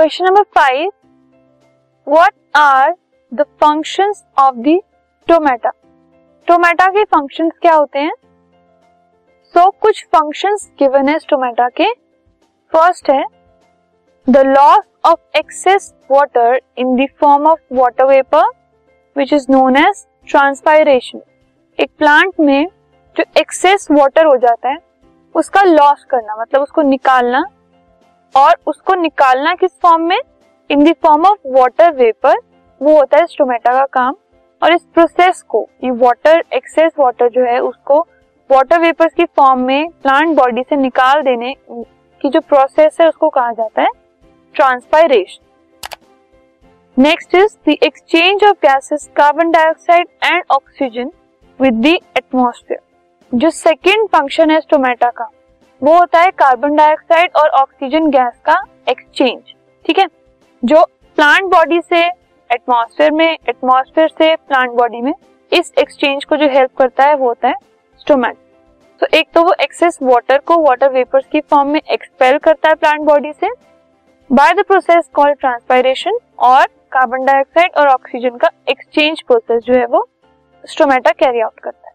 Question number five what are the functions of the stomata stomata के functions क्या होते हैं? सो so, कुछ फ़ंक्शंस गिवन है टोमेटा के। फ़र्स्ट है the loss of excess water in the form of water vapour which is known as transpiration एक plant में जो एक्सेस वाटर हो जाता है उसका लॉस करना मतलब उसको निकालना और उसको निकालना किस फॉर्म में? In the form of water vapour वो होता है स्टोमेटा का काम। और इस प्रोसेस को, ये वाटर एक्सेस वाटर जो है, उसको वाटर वेपर्स की फॉर्म में प्लांट बॉडी से निकाल देने की जो प्रोसेस है, उसको कहा जाता है transpiration next is the exchange of gases carbon dioxide and oxygen with the atmosphere जो सेकेंड फ़ंक्शन है स्टोमेटा का वो होता है कार्बन डाइऑक्साइड और ऑक्सीजन गैस का एक्सचेंज ठीक है? जो प्लांट बॉडी से एटमॉस्फेयर में एटमॉस्फेयर से प्लांट बॉडी में इस एक्सचेंज को जो हेल्प करता है वो होता है स्टोमेट तो एक तो वो एक्सेस वाटर को वाटर वेपर्स की फॉर्म में एक्सपेल करता है प्लांट बॉडी से by the process called transpiration और कार्बन डाइऑक्साइड और ऑक्सीजन का एक्सचेंज प्रोसेस जो है वो स्टोमेटा कैरी आउट करता है।